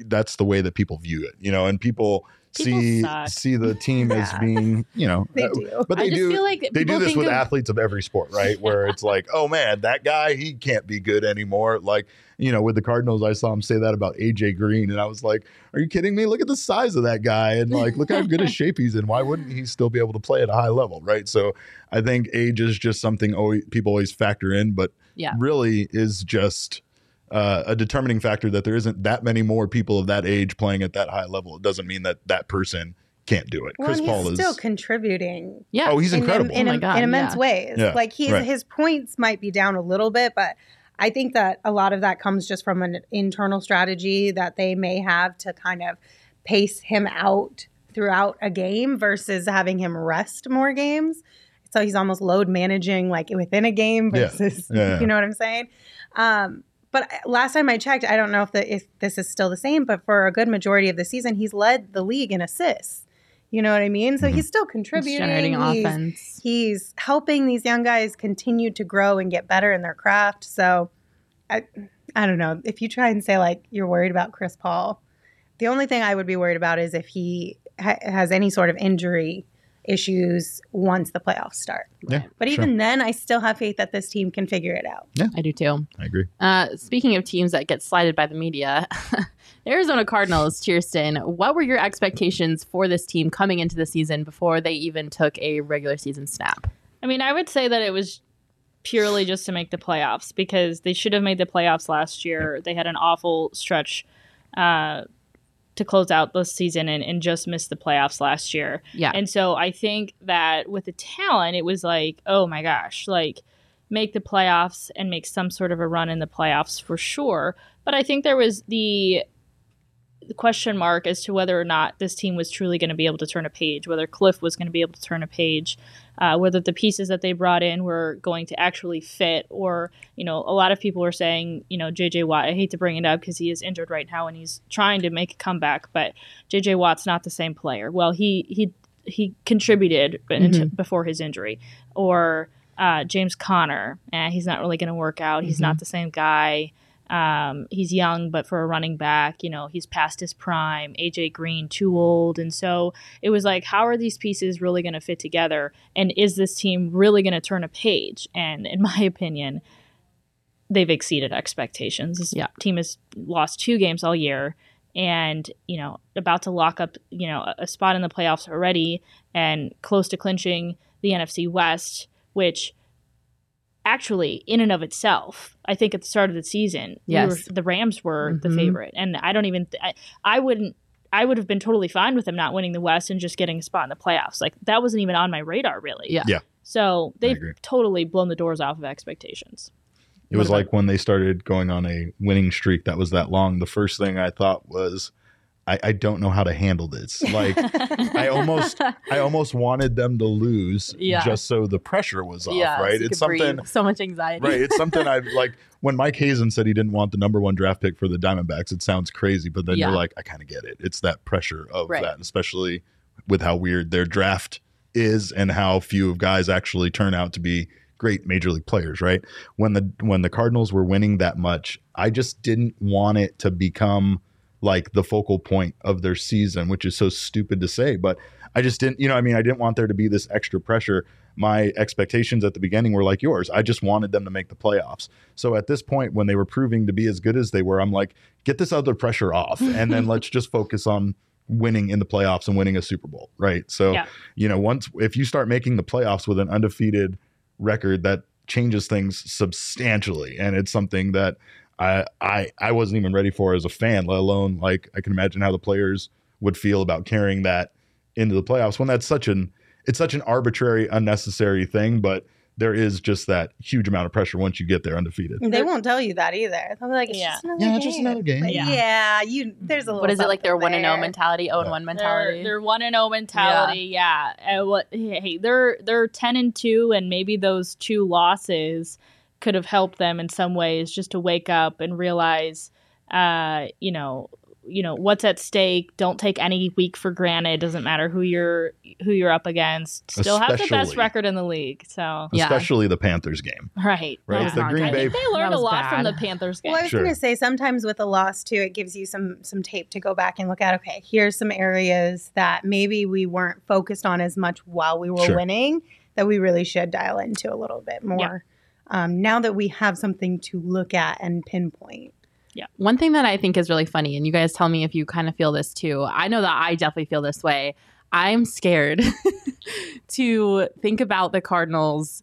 that's the way that people view it you know and people,
People
see
suck.
see the team as being you know
They
uh,
do.
but
I
they
just
do
feel like
they do this with
of-
athletes of every sport right? Where it's like oh man that guy he can't be good anymore. Like you know with the cardinals i saw him say that about aj green and i was like are you kidding me? Look at the size of that guy and like look how good a shape he's in. Why wouldn't he still be able to play at a high level? Right? So i think age is just something always, people always factor in but
Yeah.
really is just uh, a determining factor that there isn't that many more people of that age playing at that high level. It doesn't mean that that person can't do it.
Well,
Chris
and
Paul is
still contributing
Yeah.
oh he's
in-
incredible.
in,
Oh my
in,
God,
in immense
yeah.
ways.
Yeah,
like he's
right.
his points might be down a little bit, but I think that a lot of that comes just from an internal strategy that they may have to kind of pace him out throughout a game versus having him rest more games. So he's almost load managing like within a game
Yeah.
versus
Yeah, yeah.
you know what I'm saying? Um, but uh, last time I checked, I don't know if the if this is still the same, but for a good majority of the season, he's led the league in assists. You know what I mean? So he's mm-hmm. still
It's
contributing.
generating
He's-
offense.
he's helping these young guys continue to grow and get better in their craft. So I I don't know. If you try and say like you're worried about Chris Paul, the only thing I would be worried about is if he ha- has any sort of injury issues once the playoffs start.
Yeah,
But
sure.
even then, I still have faith that this team can figure it out.
Yeah, I do too.
I agree.
Uh, speaking of teams that get slighted by the media, the Arizona Cardinals, Kirsten, what were your expectations for this team coming into the season before they even took a regular season snap?
I mean, I would say that it was purely just to make the playoffs because they should have made the playoffs last year. They had an awful stretch uh, to close out the season and, and just missed the playoffs last year.
Yeah.
And so I think that with the talent, it was like, oh my gosh, like make the playoffs and make some sort of a run in the playoffs for sure. But I think there was the the question mark as to whether or not this team was truly going to be able to turn a page, whether Kliff was going to be able to turn a page, uh, whether the pieces that they brought in were going to actually fit, or you know, a lot of people were saying, you know, JJ Watt. I hate to bring it up because he is injured right now and he's trying to make a comeback, but JJ Watt's not the same player. Well, he he he contributed mm-hmm. before his injury, or uh, James Conner, and eh, he's not really going to work out. He's mm-hmm. not the same guy. Um, he's young, but for a running back, you know, he's past his prime. AJ Green, too old. And so it was like, how are these pieces really going to fit together? And is this team really going to turn a page? And in my opinion, they've exceeded expectations. This yeah. team has lost two games all year and, you know, about to lock up, you know, a spot in the playoffs already and close to clinching the NFC West, which actually in and of itself i think at the start of the season
yes.
We were, the rams were mm-hmm. the favorite. And i don't even th- I, I wouldn't i would have been totally fine with them not winning the west and just getting a spot in the playoffs. Like that wasn't even on my radar really.
Yeah.
Yeah.
So they've totally blown the doors off of expectations.
It was like when they started going on a winning streak that was that long. The first thing i thought was I, I don't know how to handle this. Like I almost I almost wanted them to lose
yeah.
just so the pressure was off, yeah, right?
So
it's something
breathe. so much anxiety.
Right. It's something I've like when Mike Hazen said he didn't want the number one draft pick for the Diamondbacks, it sounds crazy, but then yeah. you're like, I kind of get it. It's that pressure of right. that, especially with how weird their draft is and how few of guys actually turn out to be great major league players, right? When the when the Cardinals were winning that much, I just didn't want it to become like the focal point of their season, which is so stupid to say, but I just didn't, you know, I mean, I didn't want there to be this extra pressure. My expectations at the beginning were like yours. I just wanted them to make the playoffs. So at this point, when they were proving to be as good as they were, I'm like, get this other pressure off, and then let's just focus on winning in the playoffs and winning a Super Bowl, right? So, yeah. you know, once if you start making the playoffs with an undefeated record, that changes things substantially, and it's something that I I I wasn't even ready for as a fan, let alone like I can imagine how the players would feel about carrying that into the playoffs when that's such an it's such an arbitrary, unnecessary thing, but there is just that huge amount of pressure once you get there undefeated.
They won't tell you that either. They'll be like, it's
yeah.
just another
yeah,
game.
just another game.
yeah. yeah, you. There's a little.
What is it like? Their one
and
zero mentality, zero and one mentality.
Their one and zero mentality. Yeah. yeah. Uh, what? Hey, they're they're ten and two, and maybe those two losses could have helped them in some ways just to wake up and realize uh, you know you know what's at stake. Don't take any week for granted. It doesn't matter who you're who you're up against. Still
especially,
have the best record in the league so.
Especially yeah. the panthers game.
Right.
Right? The green bay
they learned a lot bad. from the panthers game
well i was sure. going to say sometimes with a loss too it gives you some some tape to go back and look at okay here's some areas that maybe we weren't focused on as much while we were sure. winning that we really should dial into a little bit more. yeah um, now that we have something to look at and pinpoint.
Yeah. One thing that I think is really funny, and you guys tell me if you kind of feel this too. I know that I definitely feel this way. I'm scared to think about the Cardinals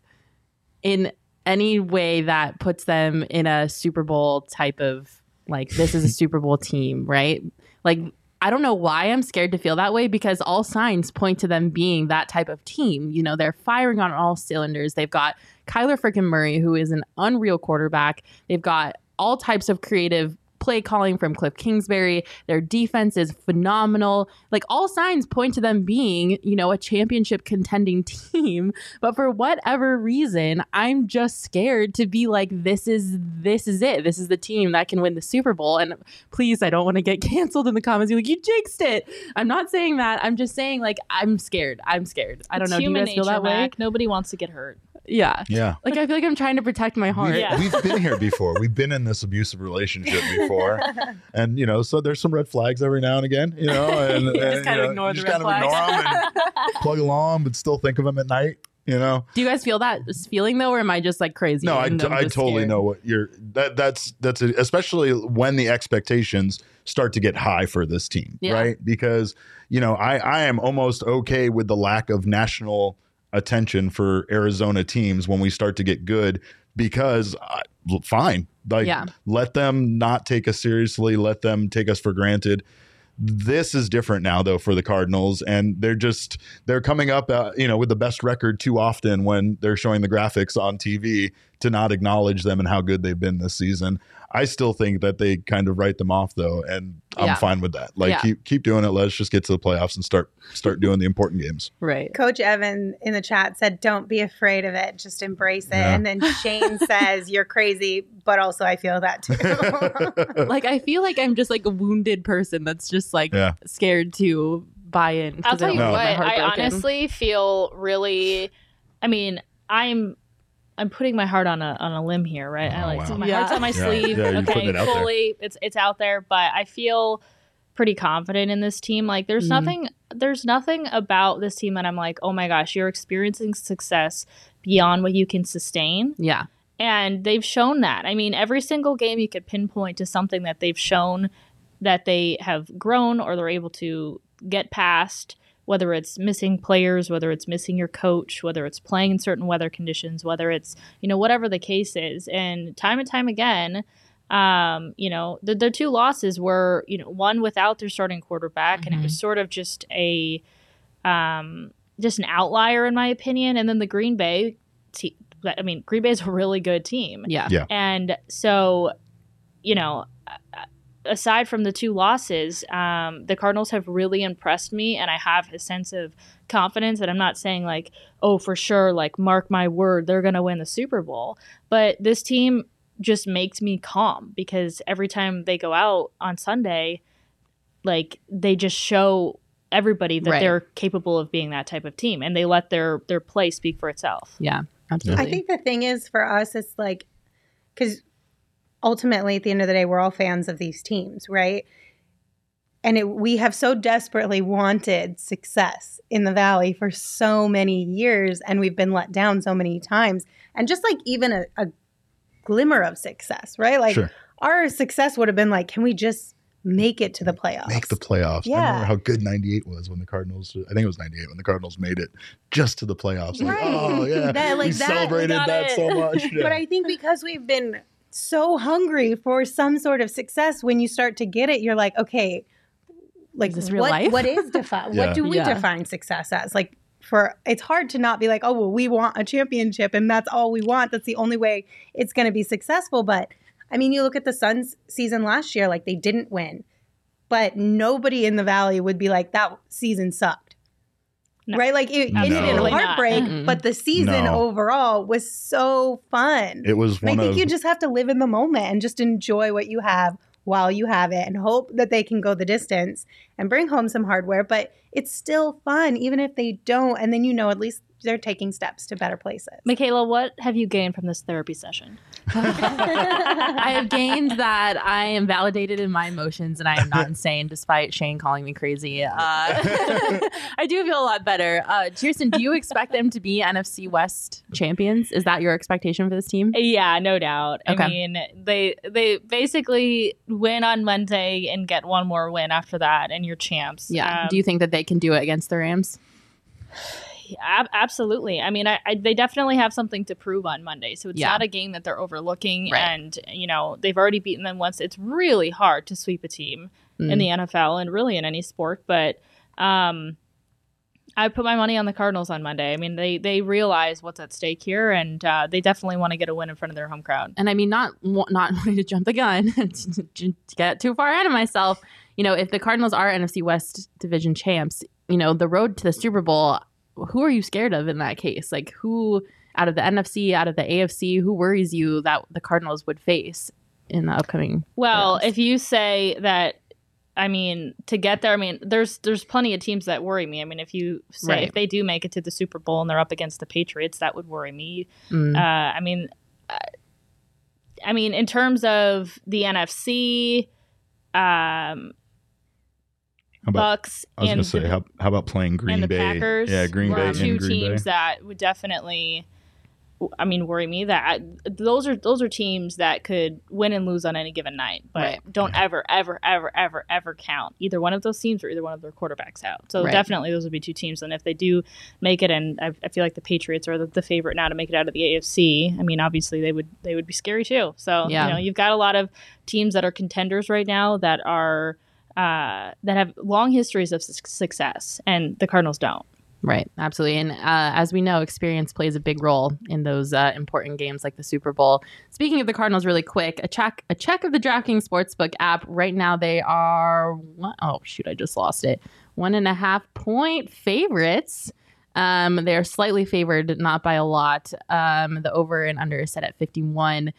in any way that puts them in a Super Bowl type of like, this is a Super Bowl team, right? Like, I don't know why I'm scared to feel that way because all signs point to them being that type of team. You know, they're firing on all cylinders. They've got Kyler freaking Murray, who is an unreal quarterback. They've got all types of creative play calling from Kliff Kingsbury. Their defense is phenomenal. Like all signs point to them being, you know, a championship contending team. But for whatever reason, I'm just scared to be like, this is this is it. This is the team that can win the Super Bowl. And please, I don't want to get canceled in the comments. You're like, you jinxed it. I'm not saying that. I'm just saying like I'm scared. I'm scared. I don't
it's
know. Do you guys feel that way?
Nobody wants to get hurt.
Yeah.
Yeah.
Like I feel like I'm trying to protect my heart.
We've, yeah. we've been here before. We've been in this abusive relationship before. and you know, so there's some red flags every now and again, you know, and, and
just kind
of
know, ignore
the
red flags.
plug along, but still think of them at night. You know.
Do you guys feel that feeling though, or am I just like crazy?
No, I, t- I totally
scared?
know what you're. That that's that's a, especially when the expectations start to get high for this team,
yeah.
right? Because you know, I I am almost okay with the lack of national attention for Arizona teams when we start to get good because uh, fine Like
Yeah.
let them not take us seriously, let them take us for granted. This is different now though for the Cardinals and they're just they're coming up uh, you know with the best record too often when they're showing the graphics on TV to not acknowledge them and how good they've been this season. I still think that they kind of write them off though and I'm
Yeah.
fine with that. Like
Yeah.
keep keep doing it. Let's just get to the playoffs and start start doing the important games.
Right.
Coach Evan in the chat said, "Don't be afraid of it. Just embrace it."
Yeah.
And then Shane says, "You're crazy, but also I feel that too."
Like I feel like I'm just like a wounded person that's just like
Yeah.
scared to buy in.
I'll tell you
want
what, I honestly feel really. I mean, I'm I'm putting my heart on a on a limb here, right? I
Oh,
like so
wow.
my
Yeah.
heart's on my sleeve.
Yeah, you're
okay,
it out there.
fully, it's it's out there, but I feel pretty confident in this team. Like, there's
Mhm.
nothing there's nothing about this team that I'm like, oh my gosh, you're experiencing success beyond what you can sustain.
Yeah.
And they've shown that. I mean, every single game you could pinpoint to something that they've shown that they have grown or they're able to get past, whether it's missing players, whether it's missing your coach, whether it's playing in certain weather conditions, whether it's, you know, whatever the case is. And time and time again, um, you know, the, the two losses were, you know, one without their starting quarterback, and it was sort of just a, um, just an outlier in my opinion. And then the Green Bay, te- I mean, Green Bay is a really good team.
Yeah.
Yeah.
And so, you know, aside from the two losses, um, the Cardinals have really impressed me, and I have a sense of confidence that I'm not saying like, oh, for sure, like mark my word, they're going to win the Super Bowl. But this team just makes me calm because every time they go out on Sunday, like they just show everybody that
Right.
they're capable of being that type of team, and they let their their play speak for itself.
Yeah. Absolutely.
I think the thing is for us, it's like, because ultimately at the end of the day, we're all fans of these teams, right? And it, we have so desperately wanted success in the Valley for so many years, and we've been let down so many times. And just like even a, a glimmer of success, right? Like
Sure.
our success would have been like, can we just make it to the playoffs?
Make the playoffs. I
Yeah.
remember how good 98 was when the Cardinals, I think it was 98 when the Cardinals made it just to the playoffs. Like,
Right.
oh, yeah.
That- like
we
that-
celebrated that
it.
so much. Yeah.
But I think because we've been so hungry for some sort of success, when you start to get it, you're like, okay, like
Is this real
what,
life?
what is define?
Yeah.
What do we
Yeah.
define success as? Like for it's hard to not be like, oh well, we want a championship and that's all we want. That's the only way it's going to be successful. But I mean, you look at the Suns season last year, like they didn't win, but nobody in the Valley would be like that season sucked.
No.
Right, like it ended in a heartbreak,
Mm-mm.
but the season
No.
overall was so fun.
it was
And I think
of
you just have to live in the moment and just enjoy what you have while you have it and hope that they can go the distance and bring home some hardware. But it's still fun, even if they don't. And then you know at least they're taking steps to better places.
Michaela, what have you gained from this therapy session?
I have gained that I am validated in my emotions and I am not insane, despite Shane calling me crazy. Uh, I do feel a lot better. Uh, Kirsten, do you expect them to be NFC West champions? Is that your expectation for this team?
Yeah, no doubt.
Okay.
I mean, they they basically win on Monday and get one more win after that, and you're champs.
Yeah.
Um,
do you think that they can do it against the Rams?
Ab- absolutely. I mean, I, I, they definitely have something to prove on Monday, so it's
Yeah.
not a game that they're overlooking.
Right.
And you know, they've already beaten them once. It's really hard to sweep a team in
Mm.
the NFL and really in any sport, but. Um, I put my money on the Cardinals on Monday. I mean, they they realize what's at stake here, and uh, they definitely want to get a win in front of their home crowd.
and I mean, not not wanting to jump the gun to get too far ahead of myself. You know, if the Cardinals are NFC West division champs, you know, the road to the Super Bowl. Who are you scared of in that case? Like, who out of the NFC, out of the AFC, who worries you that the Cardinals would face in the upcoming?
Well,
playoffs?
if you say that, I mean, to get there, I mean, there's there's plenty of teams that worry me. I mean, if you say
Right.
if they do make it to the Super Bowl and they're up against the Patriots, that would worry me.
Mm.
Uh, I mean, uh, I mean, in terms of the NFC, um,
How about,
Bucs
I was going
and
to say,
the,
how, how about playing Green
and the
Bay?
Packers,
yeah, Green
were
Bay
two
Green
teams
Bay.
that would definitely I mean, worry me. That I, those are those are teams that could win and lose on any given night, but
Right.
don't ever, ever, ever, ever, ever count either one of those teams or either one of their quarterbacks out. So
Right.
definitely, those would be two teams. And if they do make it, and I, I feel like the Patriots are the, the favorite now to make it out of the AFC. I mean, obviously they would they would be scary too. So
Yeah.
you know, you've got a lot of teams that are contenders right now that are uh, that have long histories of su- success, and the Cardinals don't.
Right, absolutely. And uh, as we know, experience plays a big role in those uh, important games like the Super Bowl. Speaking of the Cardinals, really quick, a check a check of the DraftKings Sportsbook app. Right now, they are one, oh shoot, I just lost it. One and a half point favorites. Um, they are slightly favored, not by a lot. Um, the over and under is set at fifty one.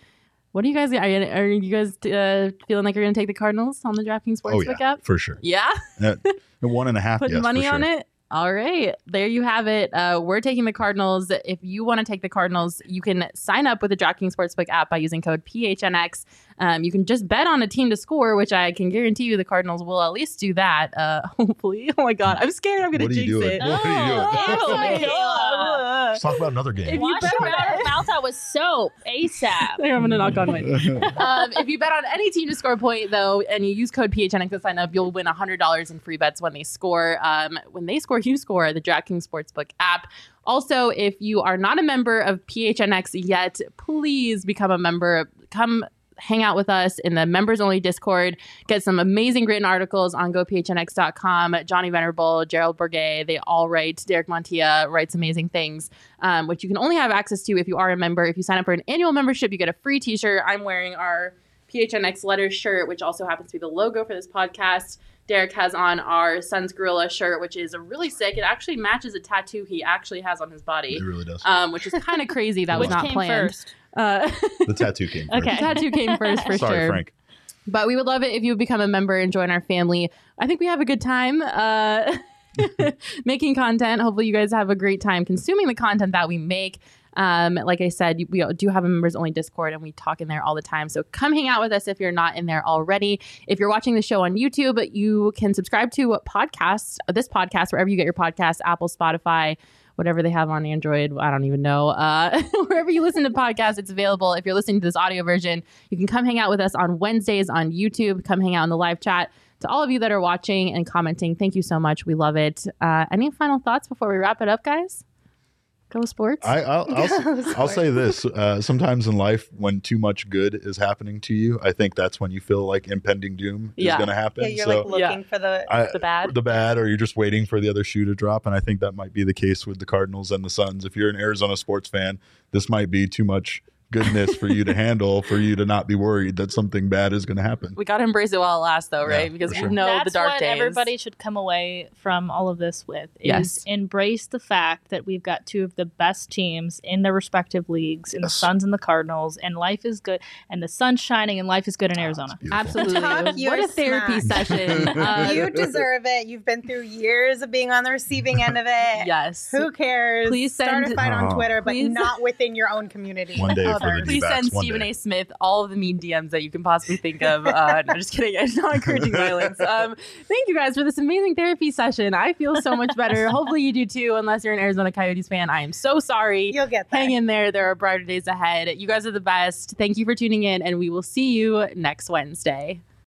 What do you guys are you, are you guys uh, feeling like you're going to take the Cardinals on the DraftKings
Oh
Sportsbook
yeah,
app?
for sure.
Yeah.
Uh, one and a half.
putting
yes,
money
for sure.
on it. All right, there you have it. Uh, we're taking the Cardinals. If you want to take the Cardinals, you can sign up with the DraftKings Sportsbook app by using code PHNX. Um, you can just bet on a team to score, which I can guarantee you the Cardinals will at least do that. Uh, hopefully. Oh my God, I'm scared. I'm going to
What
jinx
doing?
it.
What are you doing?
Oh,
my God.
Let's talk about another
If
game.
you
Wash
bet
your mouth, mouth out with soap ASAP.
There, I'm going to knock on wood. um, if you bet on any team to score a point, though, and you use code PHNX to sign up, you'll win $100 in free bets when they score. Um, when they score, you score. The DraftKings Sportsbook app. Also, if you are not a member of PHNX yet, please become a member. Come hang out with us in the members only Discord. Get some amazing written articles on gophnx.com. Johnny Venerable, Gerald Bourguet, they all write. Derek Montilla writes amazing things, um, which you can only have access to if you are a member. If you sign up for an annual membership, you get a free t shirt. I'm wearing our PHNX letters shirt, which also happens to be the logo for this podcast. Derek has on our Sun's Gorilla shirt, which is really sick. It actually matches a tattoo he actually has on his body,
It really does.
um, which is kind of crazy. That was not
came
planned.
first?
Uh,
the tattoo came. first.
Okay.
first.
tattoo came first for
Sorry,
sure.
Frank.
But we would love it if you would become a member and join our family. I think we have a good time uh, making content. Hopefully, you guys have a great time consuming the content that we make. Um, like I said, we do have a members only Discord and we talk in there all the time. So come hang out with us if you're not in there already. If you're watching the show on YouTube, you can subscribe to podcasts, this podcast, wherever you get your podcasts, Apple, Spotify, whatever they have on Android. I don't even know. Uh, wherever you listen to podcasts, it's available. If you're listening to this audio version, you can come hang out with us on Wednesdays on YouTube. Come hang out in the live chat. To all of you that are watching and commenting, thank you so much. We love it. Uh, any final thoughts before we wrap it up, guys? Go sports.
I, I'll, I'll, I'll say this: uh, sometimes in life, when too much good is happening to you, I think that's when you feel like impending doom is going to happen.
Yeah, you're
so
like looking for the
I,
the bad.
the bad, or you're just waiting for the other shoe to drop. And I think that might be the case with the Cardinals and the Suns. If you're an Arizona sports fan, this might be too much goodness for you to handle, for you to not be worried that something bad is going to happen.
we got to embrace it while it lasts, though,
Yeah,
right? Because
for
we
sure.
know
That's
the dark
what
days.
everybody should come away from all of this with is
Yes.
embrace the fact that we've got two of the best teams in their respective leagues, in
Yes.
the Suns and the Cardinals, and life is good, and the sun's shining, and life is good in Arizona.
Absolutely.
Talk
what a therapy
smack.
session. Uh,
you deserve it. You've been through years of being on the receiving end of it.
yes.
Who cares?
Please
start a fight on
Oh.
Twitter, but
Please-
not within your own community.
One day for the
Please
D-backs,
send Stephen
day.
A. Smith all of the mean DMs that you can possibly think of. Uh, no, just kidding. I'm not encouraging violence. Um, thank you guys for this amazing therapy session. I feel so much better. Hopefully you do too, unless you're an Arizona Coyotes fan. I am so sorry.
You'll get there.
Hang in there. There are brighter days ahead. You guys are the best. Thank you for tuning in, and we will see you next Wednesday.